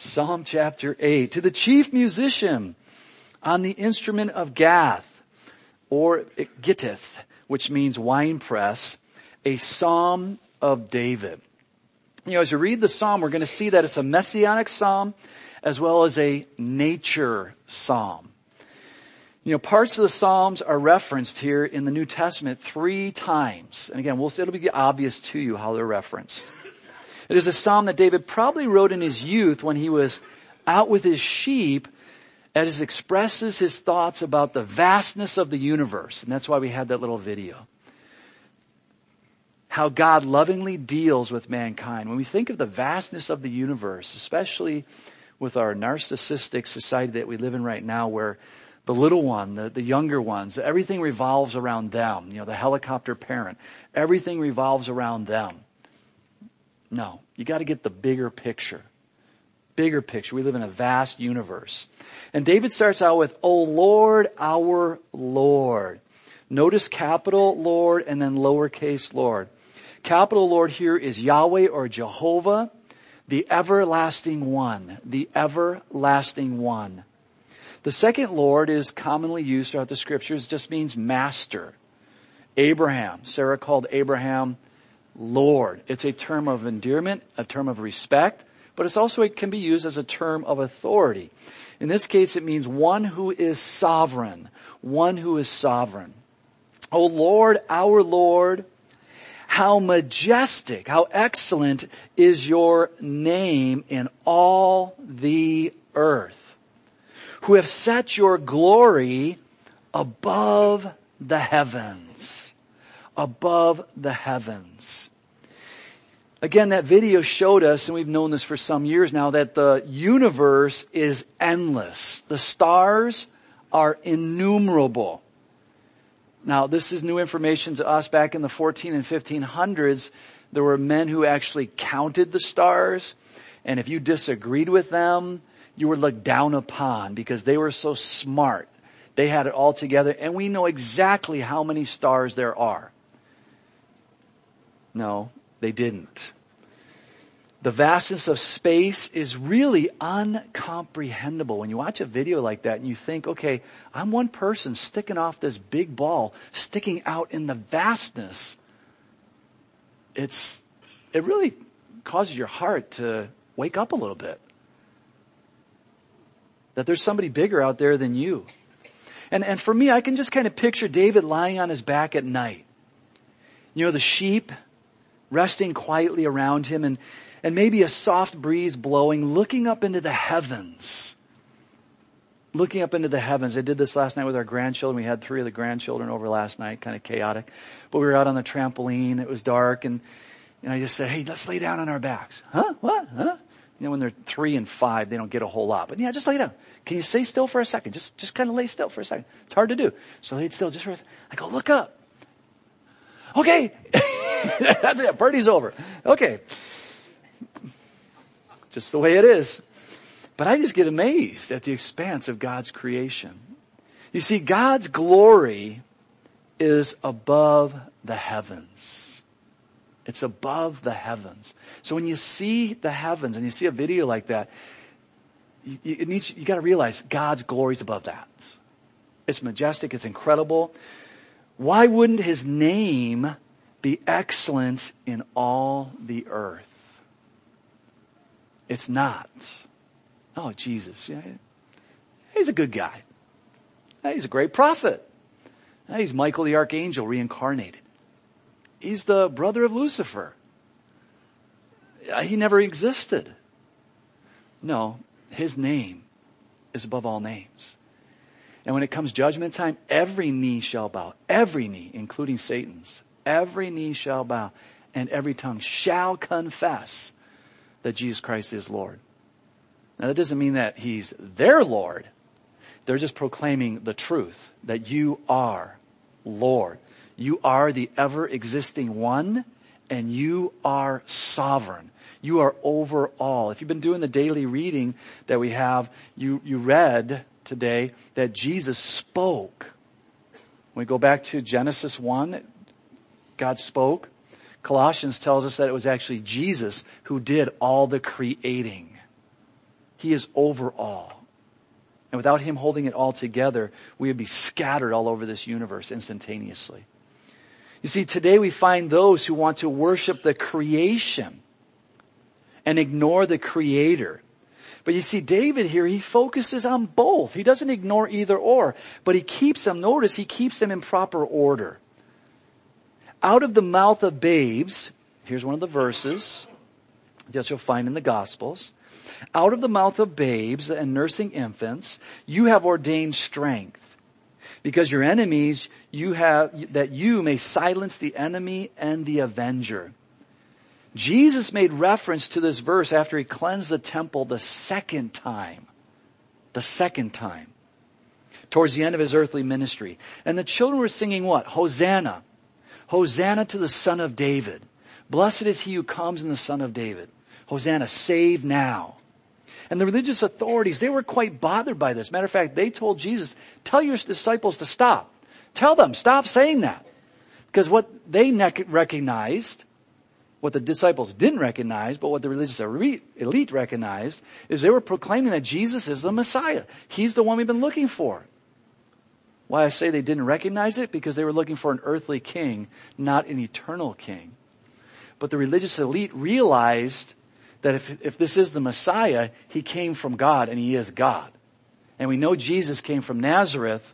Psalm chapter 8. To the chief musician on the instrument of Gath, or Gittith, which means winepress, a psalm of David. You know, as you read the psalm, we're going to see that it's a messianic psalm as well as a nature psalm. You know, parts of the Psalms are referenced here in the New Testament three times. And again, we'll, it'll be obvious to you how they're referenced. It is a psalm that David probably wrote in his youth when he was out with his sheep as it expresses his thoughts about the vastness of the universe. And that's why we had that little video. How God lovingly deals with mankind. When we think of the vastness of the universe, especially with our narcissistic society that we live in right now where the little one, the, the younger ones, everything revolves around them. You know, the helicopter parent, everything revolves around them. No, you gotta get the bigger picture. Bigger picture. We live in a vast universe. And David starts out with, O Lord, our Lord. Notice capital Lord and then lowercase Lord. Capital Lord here is Yahweh or Jehovah, the everlasting one, the everlasting one. The second Lord is commonly used throughout the scriptures, just means master. Abraham, Sarah called Abraham Lord. It's a term of endearment, a term of respect, but it's also, it can be used as a term of authority. In this case, it means one who is sovereign, one who is sovereign. O Lord, our Lord, how majestic, how excellent is your name in all the earth who have set your glory above the heavens. Above the heavens. Again, that video showed us, and we've known this for some years now, that the universe is endless. The stars are innumerable. Now, this is new information to us back in the 14 and 1500s. There were men who actually counted the stars, and if you disagreed with them, you were looked down upon because they were so smart. They had it all together and we know exactly how many stars there are. No, they didn't. The vastness of space is really uncomprehendable. When you watch a video like that and you think, okay, I'm one person sticking off this big ball, sticking out in the vastness. It's, it really causes your heart to wake up a little bit that there's somebody bigger out there than you. And, and for me, I can just kind of picture David lying on his back at night. You know, the sheep resting quietly around him and, and maybe a soft breeze blowing, looking up into the heavens. Looking up into the heavens. I did this last night with our grandchildren. We had three of the grandchildren over last night, kind of chaotic. But we were out on the trampoline. It was dark and, and I just said, hey, let's lay down on our backs. Huh? What? Huh? You know, when they're three and five, they don't get a whole lot. But yeah, just lay down. Can you stay still for a second? Just, just kind of lay still for a second. It's hard to do. So laid still just for a second. I go, look up. Okay. That's it. Party's over. Okay. Just the way it is. But I just get amazed at the expanse of God's creation. You see, God's glory is above the heavens. It's above the heavens. So when you see the heavens and you see a video like that, you, needs, you gotta realize God's glory is above that. It's majestic, it's incredible. Why wouldn't His name be excellent in all the earth? It's not. Oh, Jesus. Yeah, he's a good guy. He's a great prophet. He's Michael the archangel reincarnated. He's the brother of Lucifer. He never existed. No, his name is above all names. And when it comes judgment time, every knee shall bow. Every knee, including Satan's. Every knee shall bow and every tongue shall confess that Jesus Christ is Lord. Now that doesn't mean that he's their Lord. They're just proclaiming the truth that you are Lord. You are the ever existing one and you are sovereign. You are over all. If you've been doing the daily reading that we have, you, you read today that Jesus spoke. When we go back to Genesis 1, God spoke. Colossians tells us that it was actually Jesus who did all the creating. He is over all. And without Him holding it all together, we would be scattered all over this universe instantaneously. You see, today we find those who want to worship the creation and ignore the creator. But you see, David here, he focuses on both. He doesn't ignore either or, but he keeps them, notice, he keeps them in proper order. Out of the mouth of babes, here's one of the verses that you'll find in the Gospels. Out of the mouth of babes and nursing infants, you have ordained strength. Because your enemies, you have, that you may silence the enemy and the avenger. Jesus made reference to this verse after he cleansed the temple the second time. The second time. Towards the end of his earthly ministry. And the children were singing what? Hosanna. Hosanna to the son of David. Blessed is he who comes in the son of David. Hosanna, save now. And the religious authorities, they were quite bothered by this. Matter of fact, they told Jesus, tell your disciples to stop. Tell them, stop saying that. Because what they recognized, what the disciples didn't recognize, but what the religious elite recognized, is they were proclaiming that Jesus is the Messiah. He's the one we've been looking for. Why I say they didn't recognize it? Because they were looking for an earthly king, not an eternal king. But the religious elite realized that if, if this is the Messiah, he came from God and he is God. And we know Jesus came from Nazareth,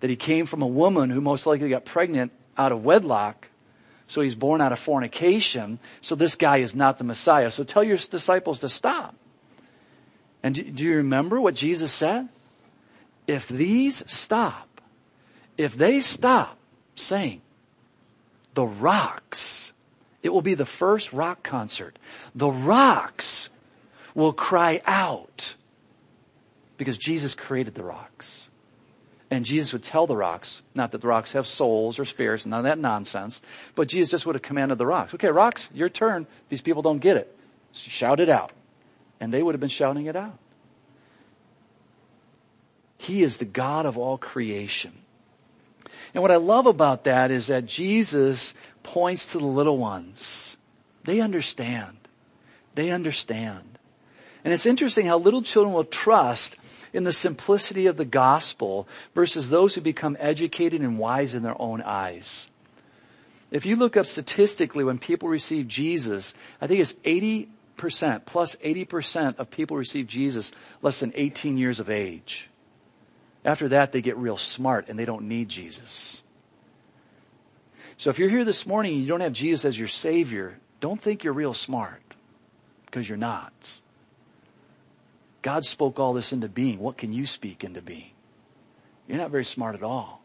that he came from a woman who most likely got pregnant out of wedlock. So he's born out of fornication. So this guy is not the Messiah. So tell your disciples to stop. And do, do you remember what Jesus said? If these stop, if they stop saying, the rocks it will be the first rock concert. The rocks will cry out because Jesus created the rocks. And Jesus would tell the rocks, not that the rocks have souls or spirits, none of that nonsense, but Jesus just would have commanded the rocks, okay, rocks, your turn. These people don't get it. So shout it out. And they would have been shouting it out. He is the God of all creation. And what I love about that is that Jesus points to the little ones. They understand. They understand. And it's interesting how little children will trust in the simplicity of the gospel versus those who become educated and wise in their own eyes. If you look up statistically when people receive Jesus, I think it's 80% plus 80% of people receive Jesus less than 18 years of age. After that, they get real smart and they don't need Jesus. So if you're here this morning and you don't have Jesus as your Savior, don't think you're real smart because you're not. God spoke all this into being. What can you speak into being? You're not very smart at all.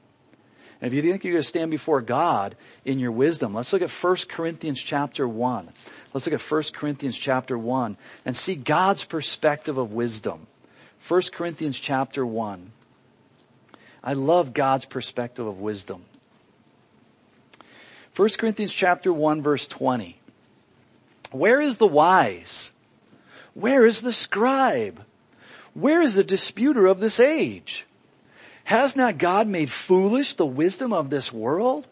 And if you think you're going to stand before God in your wisdom, let's look at 1 Corinthians chapter 1. Let's look at 1 Corinthians chapter 1 and see God's perspective of wisdom. 1 Corinthians chapter 1. I love God's perspective of wisdom. 1 Corinthians chapter 1 verse 20. Where is the wise? Where is the scribe? Where is the disputer of this age? Has not God made foolish the wisdom of this world?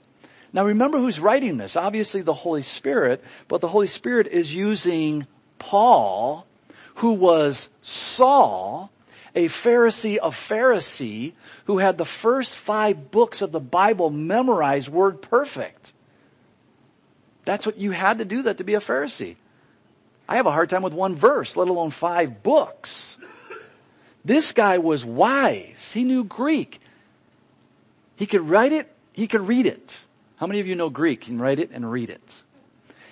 Now remember who's writing this. Obviously the Holy Spirit, but the Holy Spirit is using Paul, who was Saul, a Pharisee of Pharisee, who had the first five books of the Bible memorized word perfect. That's what you had to do that to be a Pharisee. I have a hard time with one verse, let alone five books. This guy was wise. He knew Greek. He could write it, he could read it. How many of you know Greek? Can write it and read it.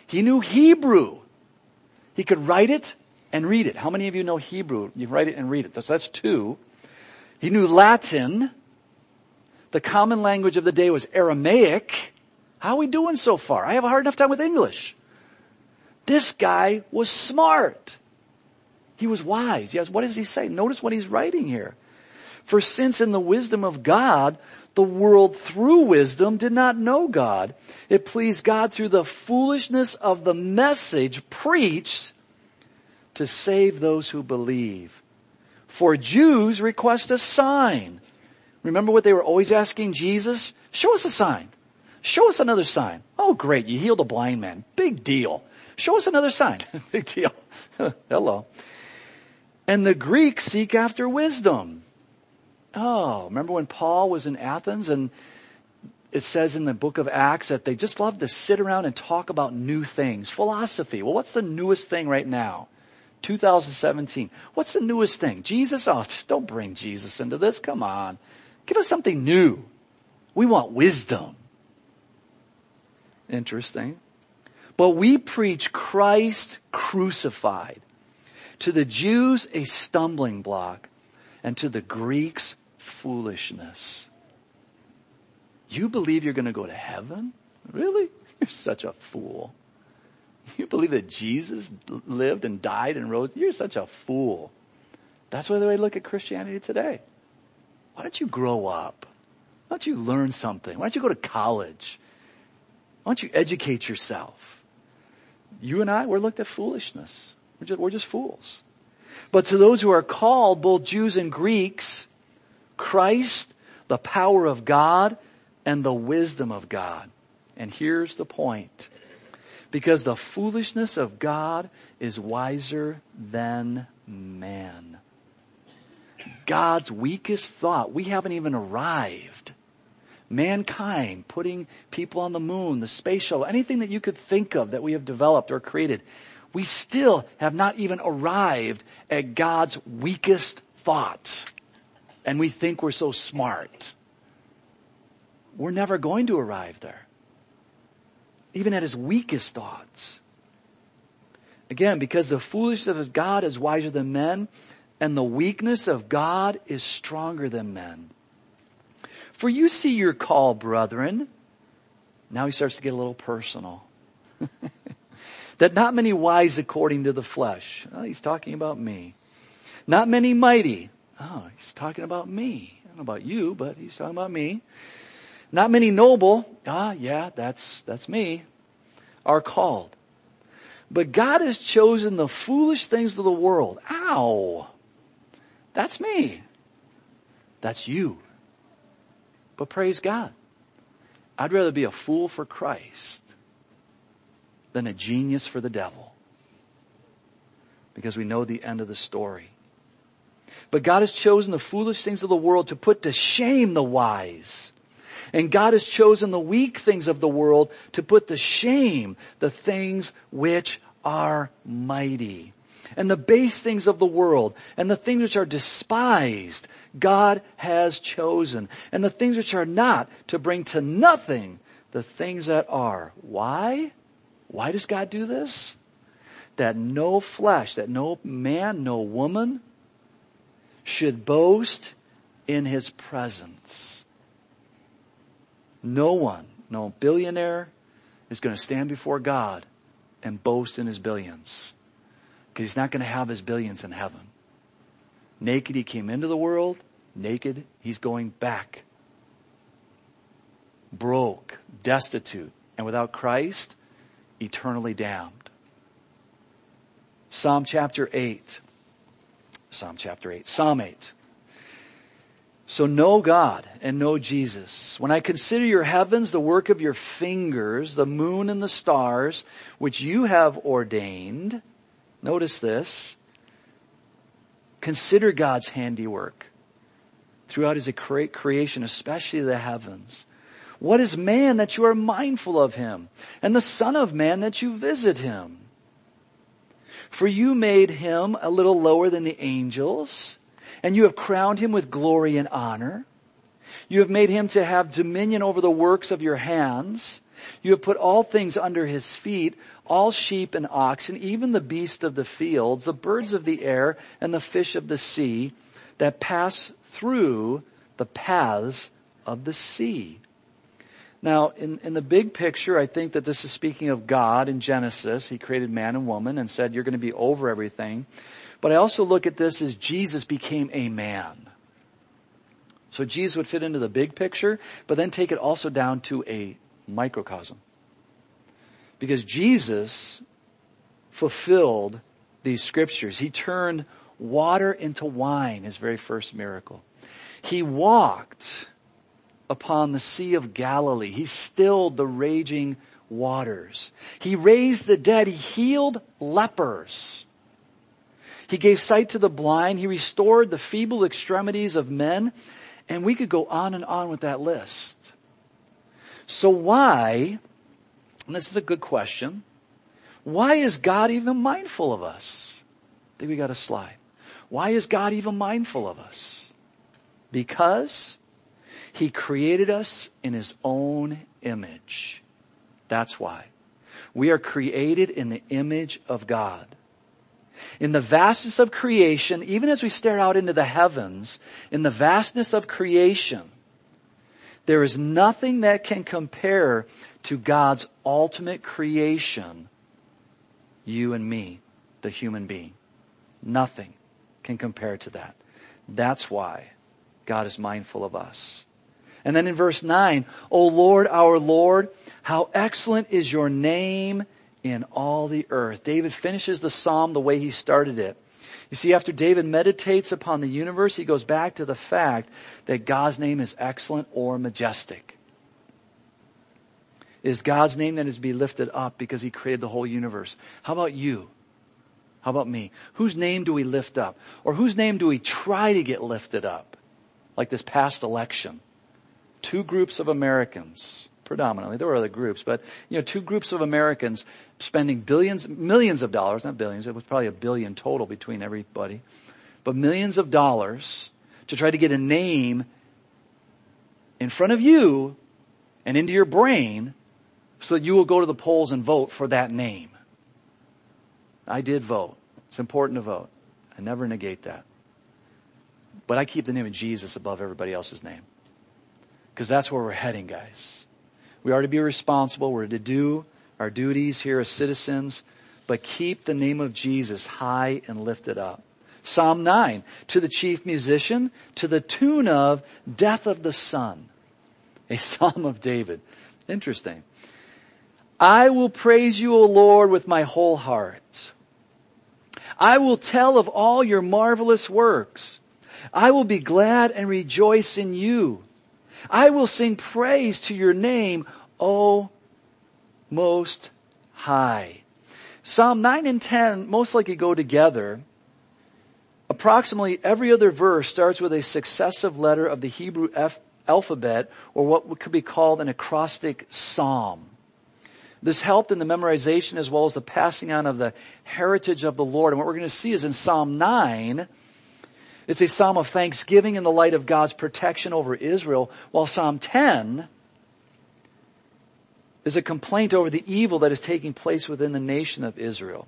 He knew Hebrew. He could write it and read it. How many of you know Hebrew? You write it and read it. So that's two. He knew Latin. The common language of the day was Aramaic. How are we doing so far? I have a hard enough time with English. This guy was smart. He was wise. Yes, what does he say? Notice what he's writing here. For since in the wisdom of God, the world through wisdom did not know God, it pleased God through the foolishness of the message preached to save those who believe. For Jews request a sign. Remember what they were always asking Jesus? Show us a sign. Show us another sign. Oh great, you healed a blind man. Big deal. Show us another sign. Big deal. Hello. And the Greeks seek after wisdom. Oh, remember when Paul was in Athens and it says in the book of Acts that they just love to sit around and talk about new things. Philosophy. Well, what's the newest thing right now? 2017. What's the newest thing? Jesus? Oh, don't bring Jesus into this. Come on. Give us something new. We want wisdom. Interesting. But we preach Christ crucified. To the Jews, a stumbling block, and to the Greeks, foolishness. You believe you're going to go to heaven? Really? You're such a fool. You believe that Jesus lived and died and rose? You're such a fool. That's why they look at Christianity today. Why don't you grow up? Why don't you learn something? Why don't you go to college? Why don't you educate yourself? You and I, we're looked at foolishness. We're just, we're just fools. But to those who are called, both Jews and Greeks, Christ, the power of God, and the wisdom of God. And here's the point. Because the foolishness of God is wiser than man. God's weakest thought, we haven't even arrived. Mankind putting people on the moon, the space shuttle, anything that you could think of that we have developed or created, we still have not even arrived at God's weakest thoughts. And we think we're so smart. We're never going to arrive there. Even at his weakest thoughts. Again, because the foolishness of God is wiser than men, and the weakness of God is stronger than men. For you see your call, brethren. Now he starts to get a little personal. that not many wise according to the flesh. Oh, he's talking about me. Not many mighty. Oh, he's talking about me. I don't know about you, but he's talking about me. Not many noble. Ah, yeah, that's, that's me. Are called. But God has chosen the foolish things of the world. Ow. That's me. That's you. But praise God. I'd rather be a fool for Christ than a genius for the devil. Because we know the end of the story. But God has chosen the foolish things of the world to put to shame the wise. And God has chosen the weak things of the world to put to shame the things which are mighty and the base things of the world and the things which are despised, God has chosen. And the things which are not to bring to nothing the things that are. Why? Why does God do this? That no flesh, that no man, no woman should boast in his presence. No one, no billionaire is going to stand before God and boast in his billions. Because he's not going to have his billions in heaven. Naked he came into the world. Naked he's going back. Broke, destitute, and without Christ, eternally damned. Psalm chapter 8. Psalm chapter 8. Psalm 8. So know God and know Jesus. When I consider your heavens, the work of your fingers, the moon and the stars, which you have ordained, Notice this. Consider God's handiwork throughout his creation, especially the heavens. What is man that you are mindful of him and the son of man that you visit him? For you made him a little lower than the angels and you have crowned him with glory and honor. You have made him to have dominion over the works of your hands. You have put all things under his feet, all sheep and oxen, even the beast of the fields, the birds of the air, and the fish of the sea that pass through the paths of the sea. Now, in, in the big picture, I think that this is speaking of God in Genesis. He created man and woman and said, you're going to be over everything. But I also look at this as Jesus became a man. So Jesus would fit into the big picture, but then take it also down to a microcosm. Because Jesus fulfilled these scriptures. He turned water into wine, his very first miracle. He walked upon the Sea of Galilee. He stilled the raging waters. He raised the dead. He healed lepers. He gave sight to the blind. He restored the feeble extremities of men. And we could go on and on with that list. So why, and this is a good question, why is God even mindful of us? I think we got a slide. Why is God even mindful of us? Because He created us in His own image. That's why. We are created in the image of God. In the vastness of creation, even as we stare out into the heavens, in the vastness of creation, there is nothing that can compare to God's ultimate creation, you and me, the human being. Nothing can compare to that. That's why God is mindful of us. And then in verse 9, O Lord, our Lord, how excellent is your name in all the earth. David finishes the psalm the way he started it. You see, after David meditates upon the universe, he goes back to the fact that God's name is excellent or majestic. It is God's name that is to be lifted up because he created the whole universe. How about you? How about me? Whose name do we lift up? Or whose name do we try to get lifted up? Like this past election. Two groups of Americans predominantly. There were other groups, but you know, two groups of Americans spending billions, millions of dollars, not billions, it was probably a billion total between everybody, but millions of dollars to try to get a name in front of you and into your brain so that you will go to the polls and vote for that name. I did vote. It's important to vote. I never negate that. But I keep the name of Jesus above everybody else's name. Because that's where we're heading, guys. We are to be responsible. We're to do our duties here as citizens, but keep the name of Jesus high and lifted up. Psalm 9, to the chief musician, to the tune of Death of the Son. A Psalm of David. Interesting. I will praise you, O Lord, with my whole heart. I will tell of all your marvelous works. I will be glad and rejoice in you. I will sing praise to your name, O Most High. Psalm 9 and 10 most likely go together. Approximately every other verse starts with a successive letter of the Hebrew F- alphabet or what could be called an acrostic psalm. This helped in the memorization as well as the passing on of the heritage of the Lord. And what we're going to see is in Psalm 9, it's a psalm of thanksgiving in the light of God's protection over Israel, while Psalm 10 is a complaint over the evil that is taking place within the nation of Israel.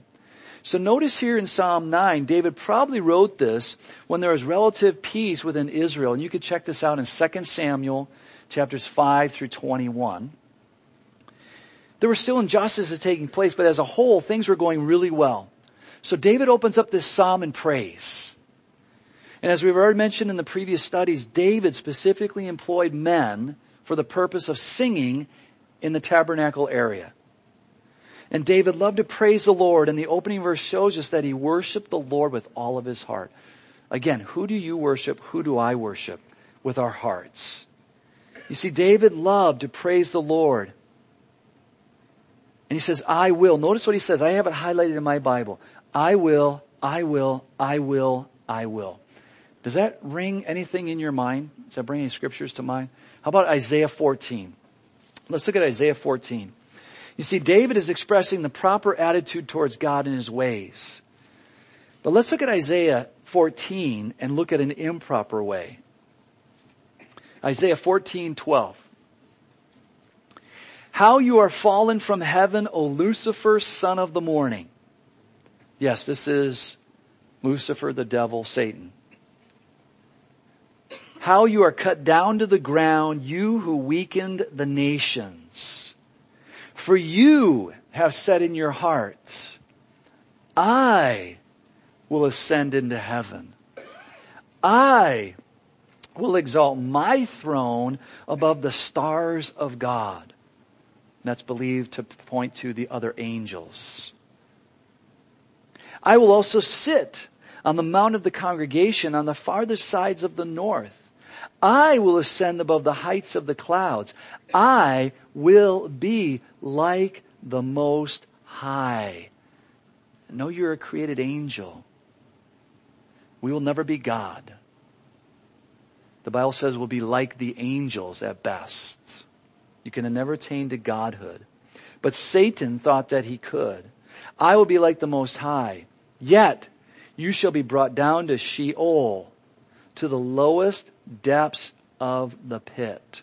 So notice here in Psalm 9, David probably wrote this when there was relative peace within Israel. And you can check this out in 2 Samuel chapters 5 through 21. There were still injustices taking place, but as a whole, things were going really well. So David opens up this psalm in praise. And as we've already mentioned in the previous studies, David specifically employed men for the purpose of singing in the tabernacle area. And David loved to praise the Lord, and the opening verse shows us that he worshiped the Lord with all of his heart. Again, who do you worship? Who do I worship? With our hearts. You see, David loved to praise the Lord. And he says, I will. Notice what he says. I have it highlighted in my Bible. I will, I will, I will, I will. Does that ring anything in your mind? Does that bring any scriptures to mind? How about Isaiah 14? Let's look at Isaiah 14. You see, David is expressing the proper attitude towards God and his ways. But let's look at Isaiah 14 and look at an improper way. Isaiah 14, 12. How you are fallen from heaven, O Lucifer, son of the morning. Yes, this is Lucifer, the devil, Satan how you are cut down to the ground, you who weakened the nations. For you have said in your heart, I will ascend into heaven. I will exalt my throne above the stars of God. That's believed to point to the other angels. I will also sit on the mount of the congregation on the farthest sides of the north. I will ascend above the heights of the clouds. I will be like the most high. No, you're a created angel. We will never be God. The Bible says we'll be like the angels at best. You can never attain to godhood. But Satan thought that he could. I will be like the Most High. Yet you shall be brought down to Sheol, to the lowest depths of the pit.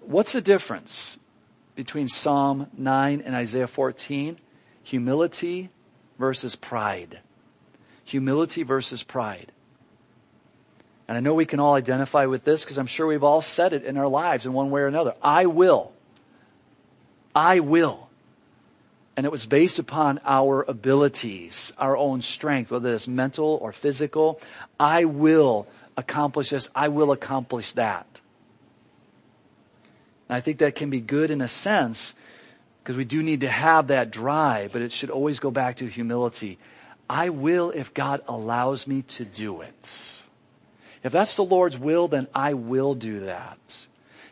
What's the difference between Psalm 9 and Isaiah 14? Humility versus pride. Humility versus pride. And I know we can all identify with this because I'm sure we've all said it in our lives in one way or another. I will. I will. And it was based upon our abilities, our own strength, whether it's mental or physical. I will accomplish this. I will accomplish that. And I think that can be good in a sense because we do need to have that drive, but it should always go back to humility. I will if God allows me to do it. If that's the Lord's will, then I will do that.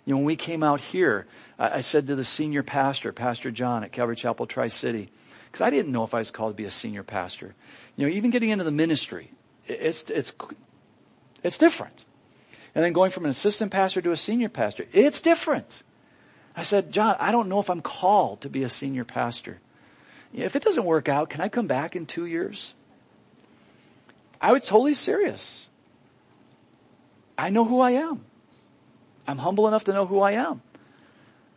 You know, when we came out here, I said to the senior pastor, Pastor John at Calvary Chapel Tri-City, because I didn't know if I was called to be a senior pastor. You know, even getting into the ministry, it's, it's, it's different. And then going from an assistant pastor to a senior pastor, it's different. I said, John, I don't know if I'm called to be a senior pastor. If it doesn't work out, can I come back in two years? I was totally serious. I know who I am. I'm humble enough to know who I am.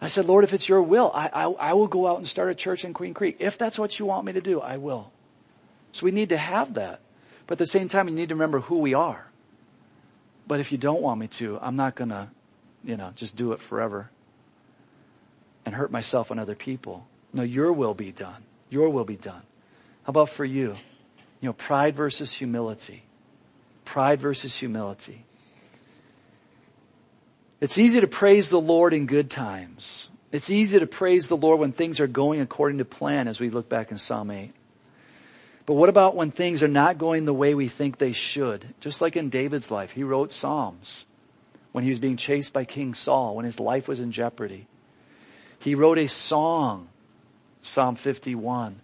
I said, Lord, if it's your will, I, I, I, will go out and start a church in Queen Creek. If that's what you want me to do, I will. So we need to have that. But at the same time, you need to remember who we are. But if you don't want me to, I'm not going to, you know, just do it forever and hurt myself and other people. No, your will be done. Your will be done. How about for you? You know, pride versus humility. Pride versus humility. It's easy to praise the Lord in good times. It's easy to praise the Lord when things are going according to plan as we look back in Psalm 8. But what about when things are not going the way we think they should? Just like in David's life, he wrote Psalms when he was being chased by King Saul, when his life was in jeopardy. He wrote a song, Psalm 51,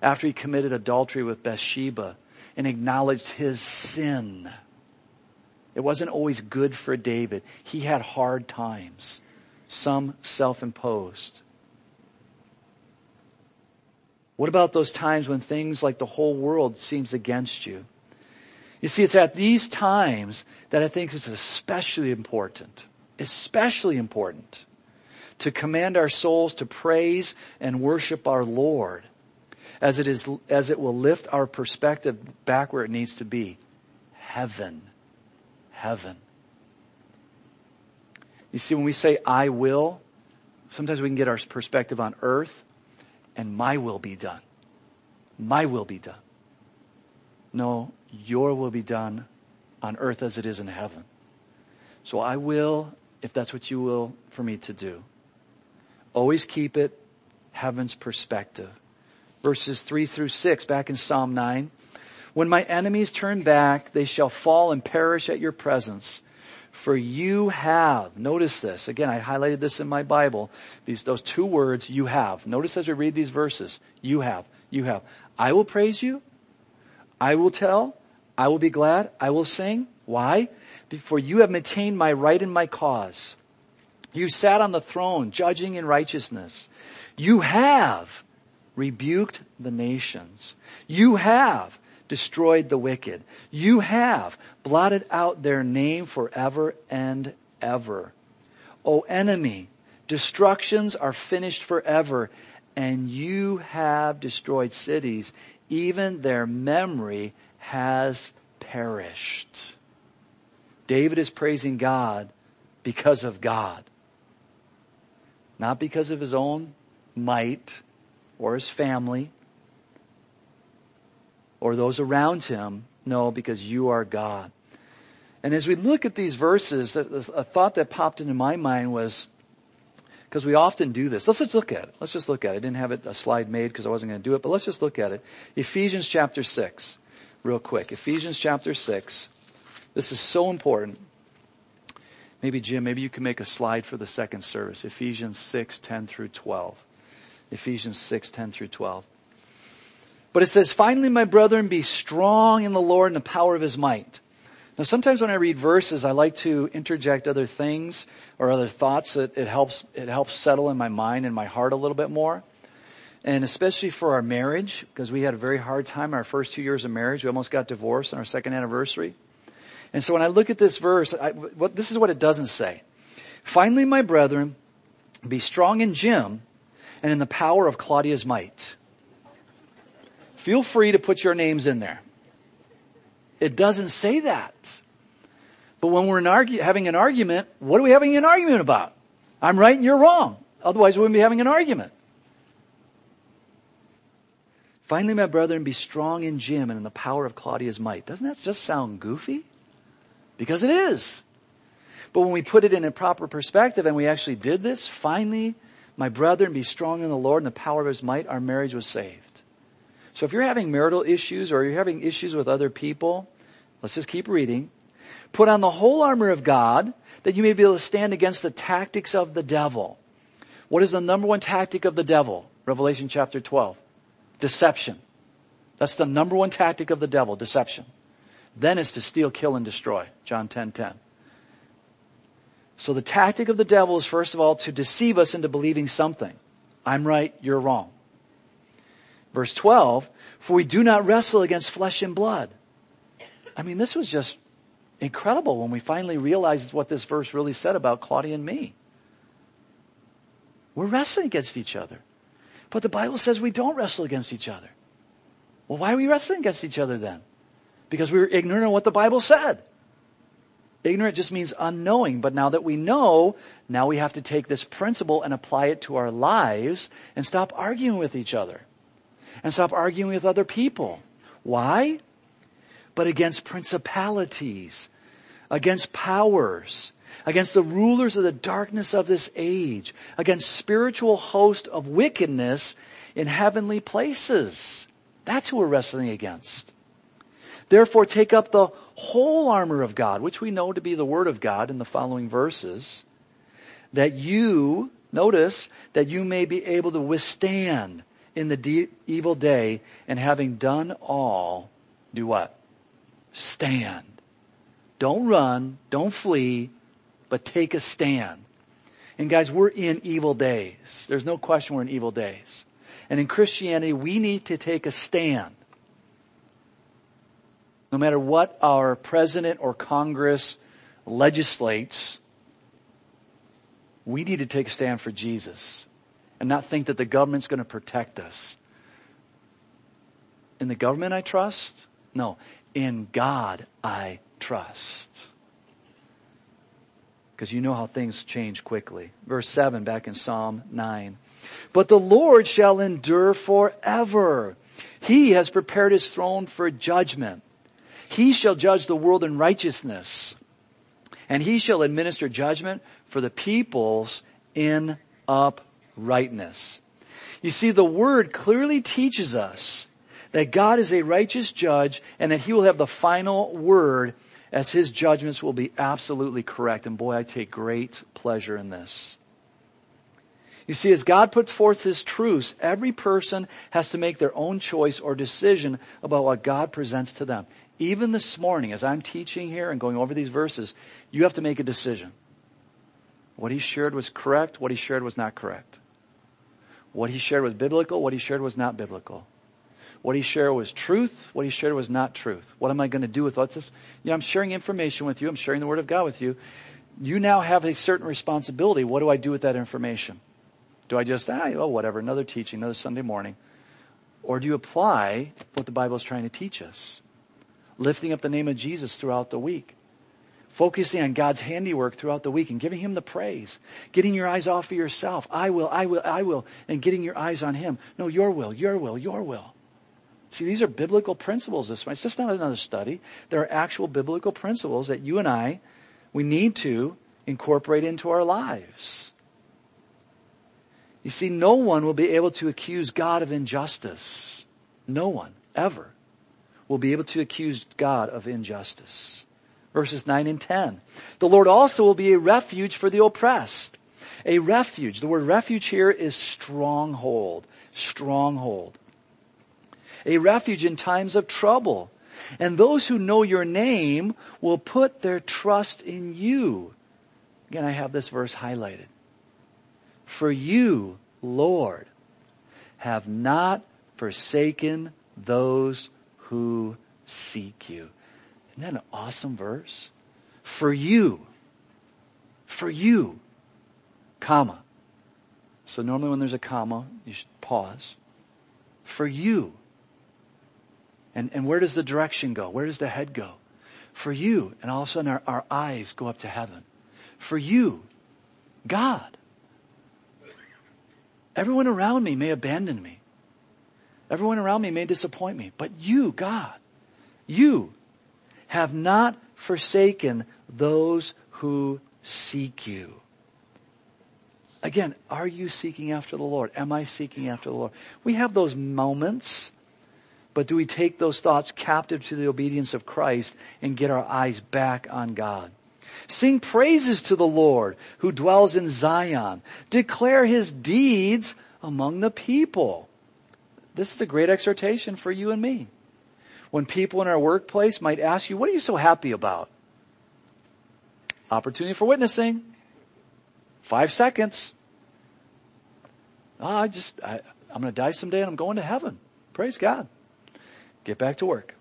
after he committed adultery with Bathsheba and acknowledged his sin. It wasn't always good for David. He had hard times, some self-imposed. What about those times when things like the whole world seems against you? You see, it's at these times that I think it's especially important, especially important to command our souls to praise and worship our Lord as it is, as it will lift our perspective back where it needs to be. Heaven heaven. You see, when we say I will, sometimes we can get our perspective on earth and my will be done. My will be done. No, your will be done on earth as it is in heaven. So I will, if that's what you will for me to do. Always keep it heaven's perspective. Verses three through six back in Psalm nine. When my enemies turn back, they shall fall and perish at your presence. For you have, notice this, again, I highlighted this in my Bible, these, those two words, you have. Notice as we read these verses, you have, you have. I will praise you. I will tell. I will be glad. I will sing. Why? For you have maintained my right and my cause. You sat on the throne, judging in righteousness. You have rebuked the nations. You have destroyed the wicked. You have blotted out their name forever and ever. O enemy, destructions are finished forever and you have destroyed cities. Even their memory has perished. David is praising God because of God. Not because of his own might or his family or those around him. No, because you are God. And as we look at these verses, a, thought that popped into my mind was, because we often do this. Let's just look at it. Let's just look at it. I didn't have it, a slide made because I wasn't going to do it, but let's just look at it. Ephesians chapter 6, real quick. Ephesians chapter 6. This is so important. Maybe Jim, maybe you can make a slide for the second service. Ephesians 6, 10 through 12. Ephesians 6, 10 through 12. But it says, finally, my brethren, be strong in the Lord and the power of his might. Now sometimes when I read verses, I like to interject other things or other thoughts that it helps, it helps settle in my mind and my heart a little bit more. And especially for our marriage, because we had a very hard time our first two years of marriage. We almost got divorced on our second anniversary. And so when I look at this verse, I, what, this is what it doesn't say. Finally, my brethren, be strong in Jim and in the power of Claudia's might. Feel free to put your names in there. It doesn't say that. But when we're argue, having an argument, what are we having an argument about? I'm right and you're wrong. Otherwise we wouldn't be having an argument. Finally, my brethren, be strong in Jim and in the power of Claudia's might. Doesn't that just sound goofy? Because it is. But when we put it in a proper perspective and we actually did this, finally, my brethren, be strong in the Lord and the power of his might, our marriage was saved. So if you're having marital issues or you're having issues with other people, let's just keep reading. Put on the whole armor of God that you may be able to stand against the tactics of the devil. What is the number one tactic of the devil? Revelation chapter 12. Deception. That's the number one tactic of the devil, deception. Then is to steal, kill, and destroy. John 10, 10. So the tactic of the devil is first of all to deceive us into believing something. I'm right, you're wrong. Verse 12, for we do not wrestle against flesh and blood. I mean, this was just incredible when we finally realized what this verse really said about Claudia and me. We're wrestling against each other. But the Bible says we don't wrestle against each other. Well, why are we wrestling against each other then? Because we were ignorant of what the Bible said. Ignorant just means unknowing, but now that we know, now we have to take this principle and apply it to our lives and stop arguing with each other and stop arguing with other people. Why? But against principalities, against powers, against the rulers of the darkness of this age, against spiritual host of wickedness in heavenly places. That's who we're wrestling against. Therefore take up the whole armor of God, which we know to be the word of God in the following verses, that you, notice, that you may be able to withstand in the de- evil day and having done all, do what? Stand. Don't run, don't flee, but take a stand. And guys, we're in evil days. There's no question we're in evil days. And in Christianity, we need to take a stand. No matter what our president or Congress legislates, we need to take a stand for Jesus and not think that the government's going to protect us. In the government I trust? No. In God I trust. Because you know how things change quickly. Verse 7 back in Psalm 9. But the Lord shall endure forever. He has prepared his throne for judgment. He shall judge the world in righteousness. And he shall administer judgment for the peoples in up rightness. You see, the word clearly teaches us that God is a righteous judge and that he will have the final word as his judgments will be absolutely correct. And boy, I take great pleasure in this. You see, as God puts forth his truths, every person has to make their own choice or decision about what God presents to them. Even this morning, as I'm teaching here and going over these verses, you have to make a decision. What he shared was correct, what he shared was not correct. What he shared was biblical, what he shared was not biblical. What he shared was truth, what he shared was not truth. What am I going to do with what's this? You know, I'm sharing information with you, I'm sharing the word of God with you. You now have a certain responsibility. What do I do with that information? Do I just, ah, oh, whatever, another teaching, another Sunday morning? Or do you apply what the Bible is trying to teach us? Lifting up the name of Jesus throughout the week focusing on God's handiwork throughout the week and giving Him the praise. Getting your eyes off of yourself. I will, I will, I will, and getting your eyes on Him. No, your will, your will, your will. See, these are biblical principles this. It's just not another study. There are actual biblical principles that you and I, we need to incorporate into our lives. You see, no one will be able to accuse God of injustice. No one, ever, will be able to accuse God of injustice verses 9 and 10. The Lord also will be a refuge for the oppressed. A refuge. The word refuge here is stronghold. Stronghold. a refuge in times of trouble. And those who know your name will put their trust in you. Again, I have this verse highlighted. For you, Lord, have not forsaken those who seek you. Isn't that an awesome verse? For you. For you. Comma. So normally when there's a comma, you should pause. For you. And, and where does the direction go? Where does the head go? For you. And all of a sudden our, our eyes go up to heaven. For you. God. Everyone around me may abandon me. Everyone around me may disappoint me. But you, God, you have not forsaken those who seek you. Again, are you seeking after the Lord? Am I seeking after the Lord? We have those moments, but do we take those thoughts captive to the obedience of Christ and get our eyes back on God? Sing praises to the Lord who dwells in Zion. Declare his deeds among the people. This is a great exhortation for you and me. When people in our workplace might ask you, what are you so happy about? Opportunity for witnessing. Five seconds. Oh, I just, I, I'm going to die someday and I'm going to heaven. Praise God. Get back to work.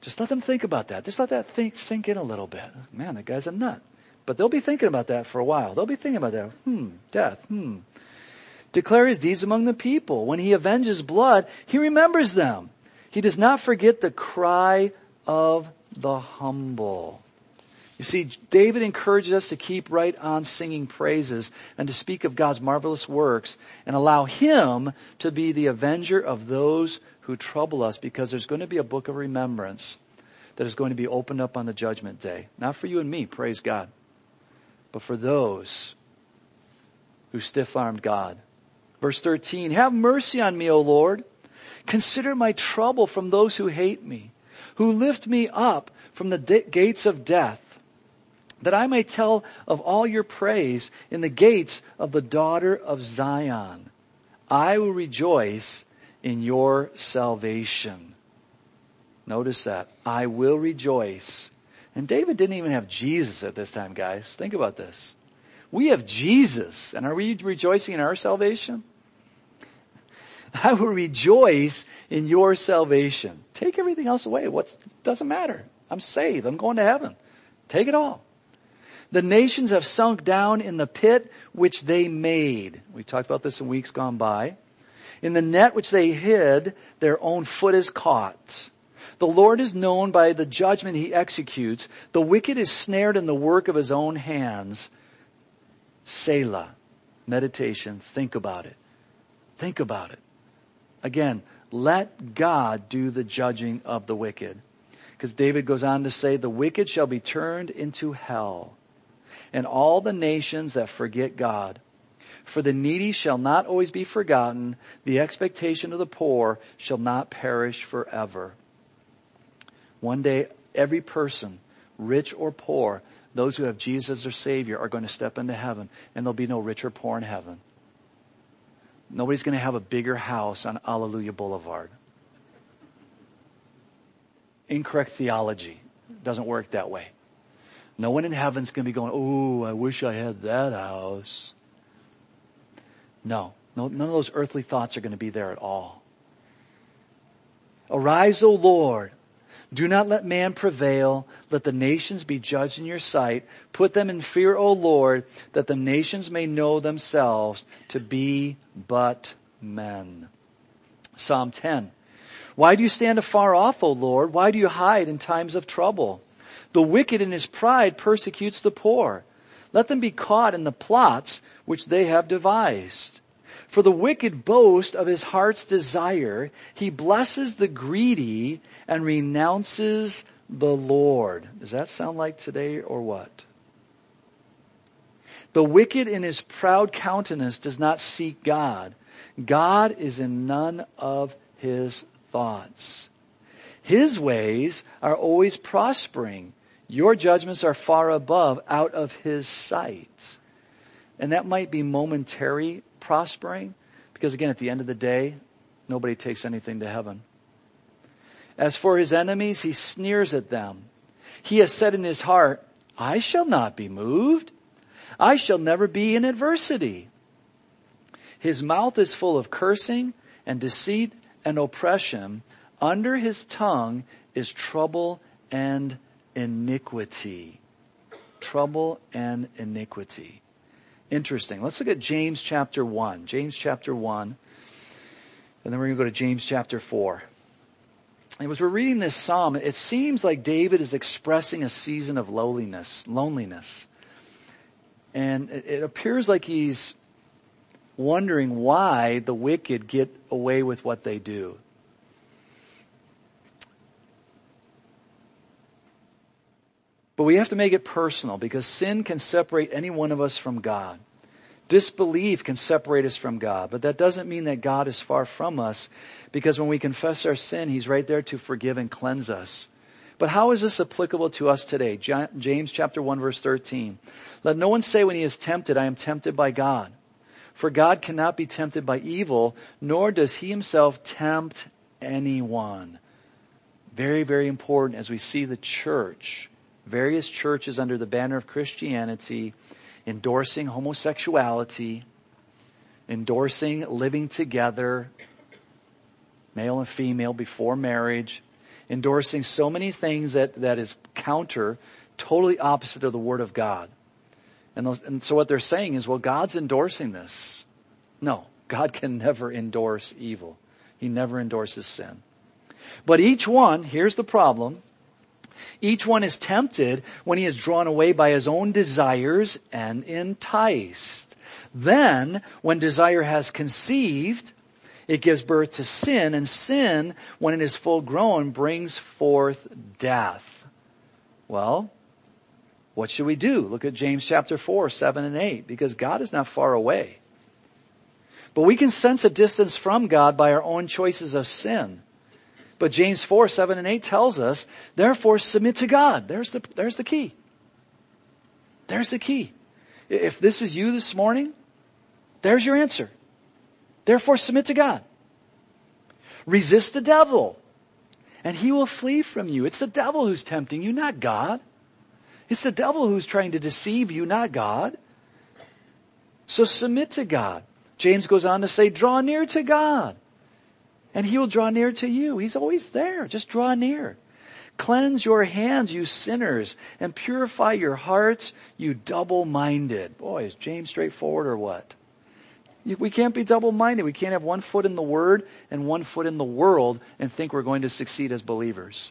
Just let them think about that. Just let that think, think in a little bit. Man, that guy's a nut. But they'll be thinking about that for a while. They'll be thinking about that. Hmm, death, hmm. Declare his deeds among the people. When he avenges blood, he remembers them. He does not forget the cry of the humble. You see, David encourages us to keep right on singing praises and to speak of God's marvelous works and allow Him to be the avenger of those who trouble us because there's going to be a book of remembrance that is going to be opened up on the judgment day. Not for you and me, praise God, but for those who stiff-armed God. Verse 13, have mercy on me, O Lord. Consider my trouble from those who hate me, who lift me up from the gates of death that I may tell of all your praise in the gates of the daughter of Zion. I will rejoice in your salvation. Notice that. I will rejoice. And David didn't even have Jesus at this time, guys. Think about this. We have Jesus. And are we rejoicing in our salvation? I will rejoice in your salvation. Take everything else away. What doesn't matter. I'm saved. I'm going to heaven. Take it all. The nations have sunk down in the pit which they made. We talked about this in weeks gone by. In the net which they hid, their own foot is caught. The Lord is known by the judgment he executes. The wicked is snared in the work of his own hands. Selah. Meditation. Think about it. Think about it. Again, let God do the judging of the wicked. Because David goes on to say, the wicked shall be turned into hell and all the nations that forget God. For the needy shall not always be forgotten. The expectation of the poor shall not perish forever. One day, every person, rich or poor, those who have Jesus as their Savior are going to step into heaven and there'll be no rich or poor in heaven. Nobody's going to have a bigger house on Alleluia Boulevard. Incorrect theology. Doesn't work that way. No one in heaven's going to be going, oh, I wish I had that house. No, no, none of those earthly thoughts are going to be there at all. Arise, O Lord. Do not let man prevail. Let the nations be judged in your sight. Put them in fear, O Lord, that the nations may know themselves to be but men. Psalm 10. Why do you stand afar off, O Lord? Why do you hide in times of trouble? The wicked in his pride persecutes the poor. Let them be caught in the plots which they have devised. For the wicked boast of his heart's desire. He blesses the greedy and renounces the Lord. Does that sound like today or what? The wicked in his proud countenance does not seek God. God is in none of his thoughts. His ways are always prospering. Your judgments are far above out of his sight. And that might be momentary prospering because again, at the end of the day, nobody takes anything to heaven. As for his enemies, he sneers at them. He has said in his heart, I shall not be moved. I shall never be in adversity. His mouth is full of cursing and deceit and oppression. Under his tongue is trouble and iniquity. Trouble and iniquity. Interesting. Let's look at James chapter 1. James chapter 1. And then we're going to go to James chapter 4. And as we're reading this psalm, it seems like David is expressing a season of lowliness, loneliness. And it appears like he's wondering why the wicked get away with what they do. But we have to make it personal because sin can separate any one of us from God. Disbelief can separate us from God, but that doesn't mean that God is far from us because when we confess our sin, He's right there to forgive and cleanse us. But how is this applicable to us today? James chapter 1 verse 13. Let no one say when he is tempted, I am tempted by God. For God cannot be tempted by evil, nor does he himself tempt anyone. Very, very important as we see the church, various churches under the banner of Christianity endorsing homosexuality, endorsing living together, male and female before marriage, endorsing so many things that, that is counter, totally opposite of the Word of God. And, those, and so what they're saying is, well, God's endorsing this. No, God can never endorse evil. He never endorses sin. But each one, here's the problem, each one is tempted when he is drawn away by his own desires and enticed. Then, when desire has conceived, it gives birth to sin, and sin, when it is full grown, brings forth death. Well, what should we do? Look at James chapter 4, 7 and 8, because God is not far away. But we can sense a distance from God by our own choices of sin. But James 4, 7 and 8 tells us, therefore submit to God. There's the, there's the key. There's the key. If this is you this morning, there's your answer. Therefore submit to God. Resist the devil and he will flee from you. It's the devil who's tempting you, not God. It's the devil who's trying to deceive you, not God. So submit to God. James goes on to say, draw near to God and he will draw near to you. He's always there. Just draw near. Cleanse your hands, you sinners, and purify your hearts, you double-minded. Boy, is James straightforward or what? We can't be double-minded. We can't have one foot in the Word and one foot in the world and think we're going to succeed as believers.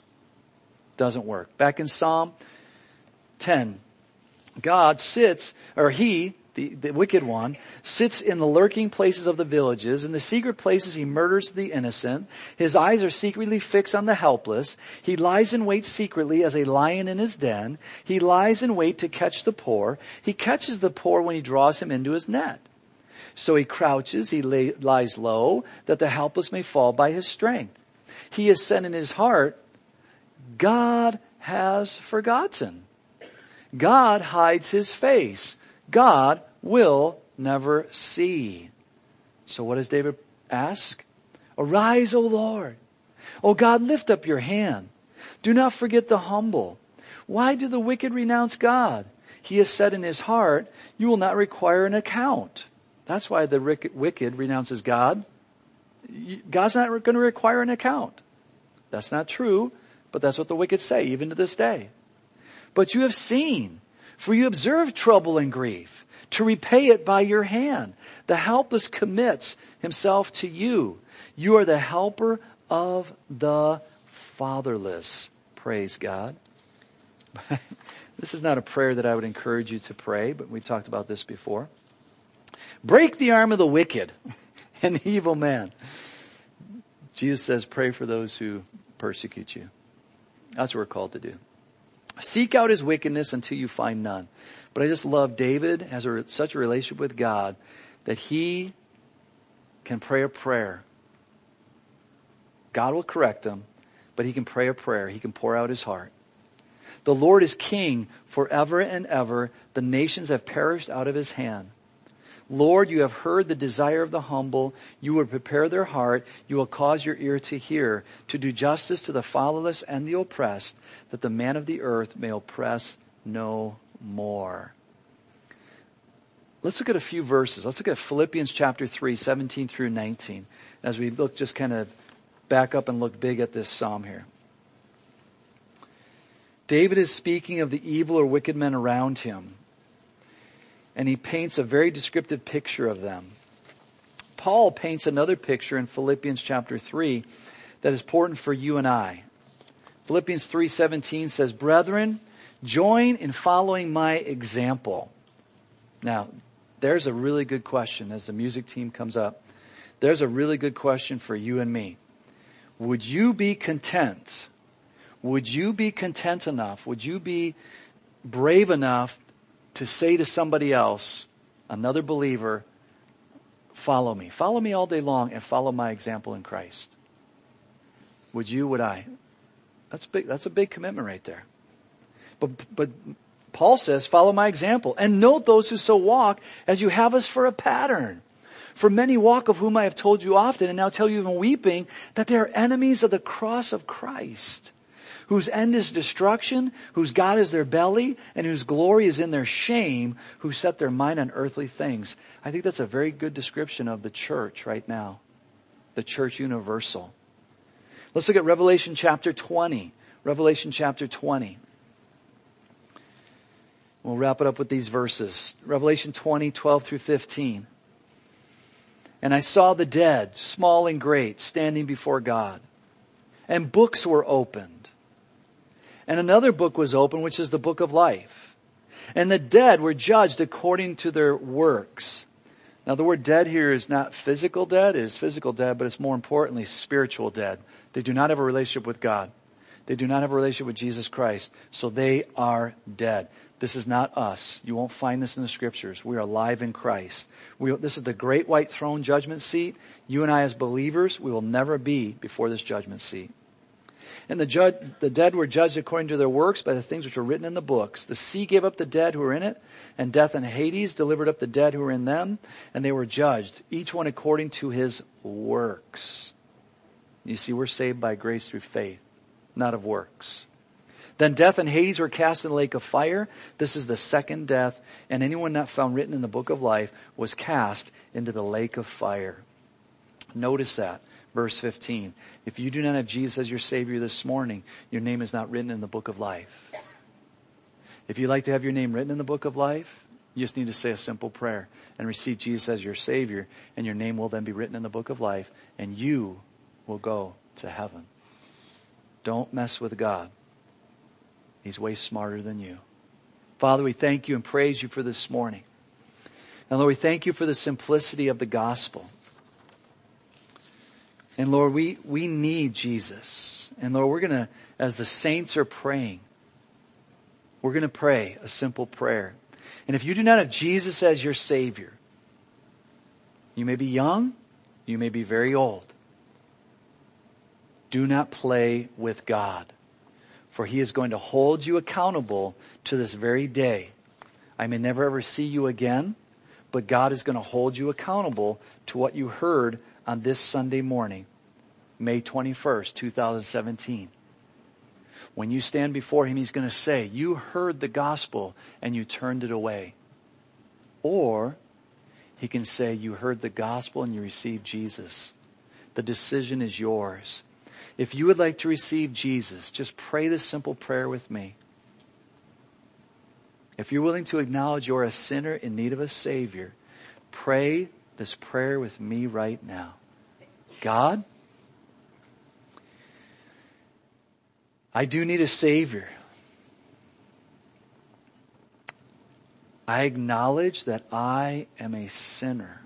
Doesn't work. Back in Psalm 10, God sits, or He, the, the wicked one, sits in the lurking places of the villages. In the secret places he murders the innocent. His eyes are secretly fixed on the helpless. He lies in wait secretly as a lion in his den. He lies in wait to catch the poor. He catches the poor when he draws him into his net. So he crouches, he lay, lies low, that the helpless may fall by his strength. He has said in his heart, God has forgotten. God hides his face. God will never see. So what does David ask? Arise, O Lord. O God, lift up your hand. Do not forget the humble. Why do the wicked renounce God? He has said in his heart, you will not require an account. That's why the wicked renounces God. God's not going to require an account. That's not true, but that's what the wicked say, even to this day. But you have seen for you observe trouble and grief to repay it by your hand. The helpless commits himself to you. You are the helper of the fatherless. Praise God. this is not a prayer that I would encourage you to pray, but we've talked about this before. Break the arm of the wicked and the evil man. Jesus says, pray for those who persecute you. That's what we're called to do. Seek out his wickedness until you find none. But I just love David has a, such a relationship with God that he can pray a prayer. God will correct him, but he can pray a prayer. He can pour out his heart. The Lord is king forever and ever. The nations have perished out of his hand. Lord, you have heard the desire of the humble. You will prepare their heart. You will cause your ear to hear, to do justice to the fatherless and the oppressed, that the man of the earth may oppress no more. Let's look at a few verses. Let's look at Philippians chapter 3, 17 through 19, as we look just kind of back up and look big at this psalm here. David is speaking of the evil or wicked men around him and he paints a very descriptive picture of them. Paul paints another picture in Philippians chapter 3 that is important for you and I. Philippians 3:17 says, "Brethren, join in following my example." Now, there's a really good question as the music team comes up. There's a really good question for you and me. Would you be content? Would you be content enough? Would you be brave enough to say to somebody else, another believer, follow me. Follow me all day long and follow my example in Christ. Would you, would I? That's big, that's a big commitment right there. But, but Paul says, follow my example and note those who so walk as you have us for a pattern. For many walk of whom I have told you often and now tell you even weeping that they are enemies of the cross of Christ whose end is destruction, whose God is their belly, and whose glory is in their shame, who set their mind on earthly things. I think that's a very good description of the church right now. The church universal. Let's look at Revelation chapter 20. Revelation chapter 20. We'll wrap it up with these verses. Revelation 20, 12 through 15. And I saw the dead, small and great, standing before God. And books were opened. And another book was opened, which is the book of life. And the dead were judged according to their works. Now the word dead here is not physical dead, it is physical dead, but it's more importantly spiritual dead. They do not have a relationship with God. They do not have a relationship with Jesus Christ. So they are dead. This is not us. You won't find this in the scriptures. We are alive in Christ. We, this is the great white throne judgment seat. You and I as believers, we will never be before this judgment seat. And the, judge, the dead were judged according to their works by the things which were written in the books. The sea gave up the dead who were in it, and death and Hades delivered up the dead who were in them, and they were judged, each one according to his works. You see, we're saved by grace through faith, not of works. Then death and Hades were cast in the lake of fire. This is the second death, and anyone not found written in the book of life was cast into the lake of fire. Notice that. Verse 15. If you do not have Jesus as your Savior this morning, your name is not written in the book of life. If you'd like to have your name written in the book of life, you just need to say a simple prayer and receive Jesus as your Savior, and your name will then be written in the book of life, and you will go to heaven. Don't mess with God. He's way smarter than you. Father, we thank you and praise you for this morning. And Lord, we thank you for the simplicity of the gospel. And Lord, we, we need Jesus. And Lord, we're gonna, as the saints are praying, we're gonna pray a simple prayer. And if you do not have Jesus as your Savior, you may be young, you may be very old. Do not play with God, for He is going to hold you accountable to this very day. I may never ever see you again, but God is going to hold you accountable to what you heard on this Sunday morning, May 21st, 2017. When you stand before Him, He's going to say, you heard the gospel and you turned it away. Or He can say, you heard the gospel and you received Jesus. The decision is yours. If you would like to receive Jesus, just pray this simple prayer with me. If you're willing to acknowledge you're a sinner in need of a Savior, pray this prayer with me right now. God, I do need a Savior. I acknowledge that I am a sinner.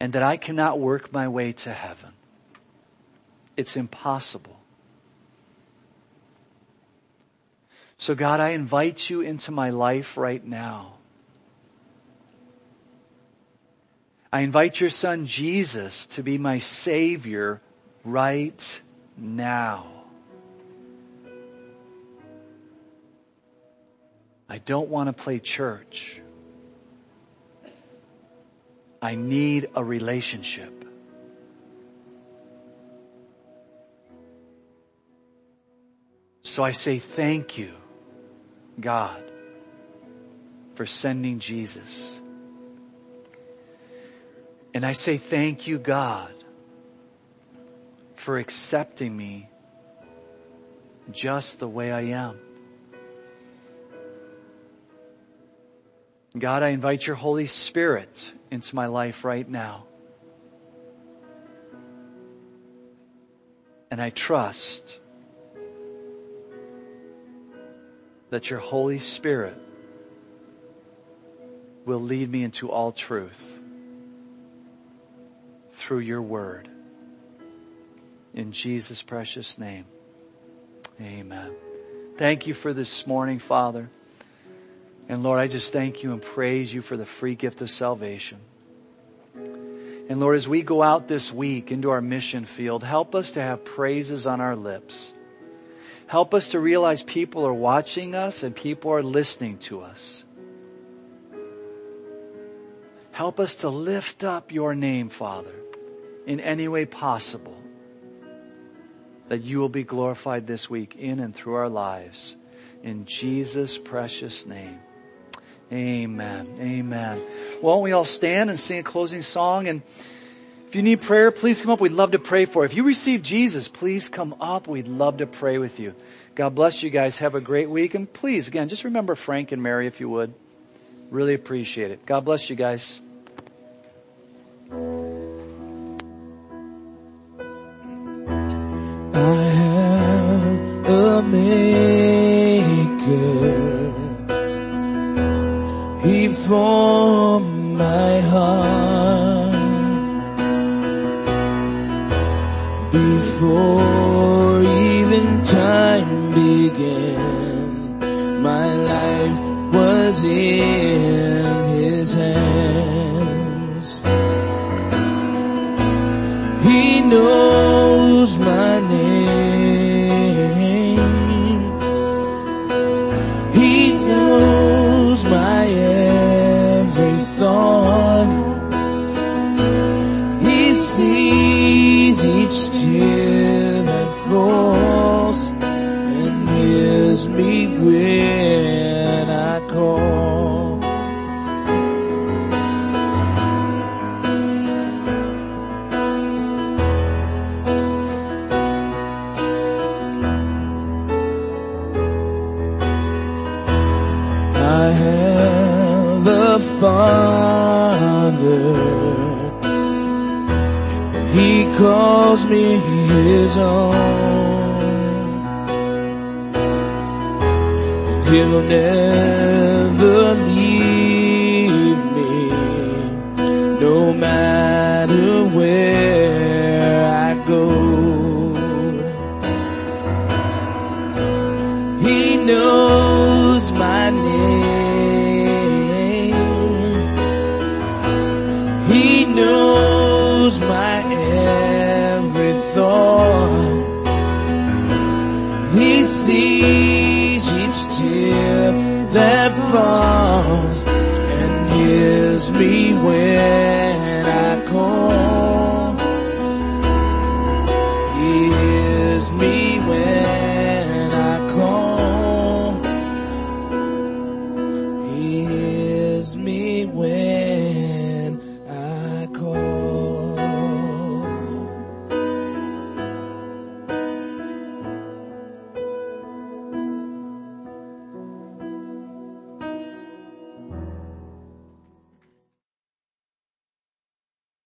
And that I cannot work my way to heaven. It's impossible. So God, I invite you into my life right now. I invite your son Jesus to be my savior right now. I don't want to play church. I need a relationship. So I say thank you, God, for sending Jesus. And I say thank you, God, for accepting me just the way I am. God, I invite your Holy Spirit into my life right now. And I trust that your Holy Spirit will lead me into all truth through your word. In Jesus' precious name. Amen. Thank you for this morning, Father. And Lord, I just thank you and praise you for the free gift of salvation. And Lord, as we go out this week into our mission field, help us to have praises on our lips. Help us to realize people are watching us and people are listening to us. Help us to lift up your name, Father, in any way possible that you will be glorified this week in and through our lives. In Jesus' precious name. Amen. Amen. Why don't we all stand and sing a closing song? And if you need prayer, please come up. We'd love to pray for you. If you receive Jesus, please come up. We'd love to pray with you. God bless you guys. Have a great week. And please, again, just remember Frank and Mary if you would. Really appreciate it. God bless you guys. Maker. He formed my heart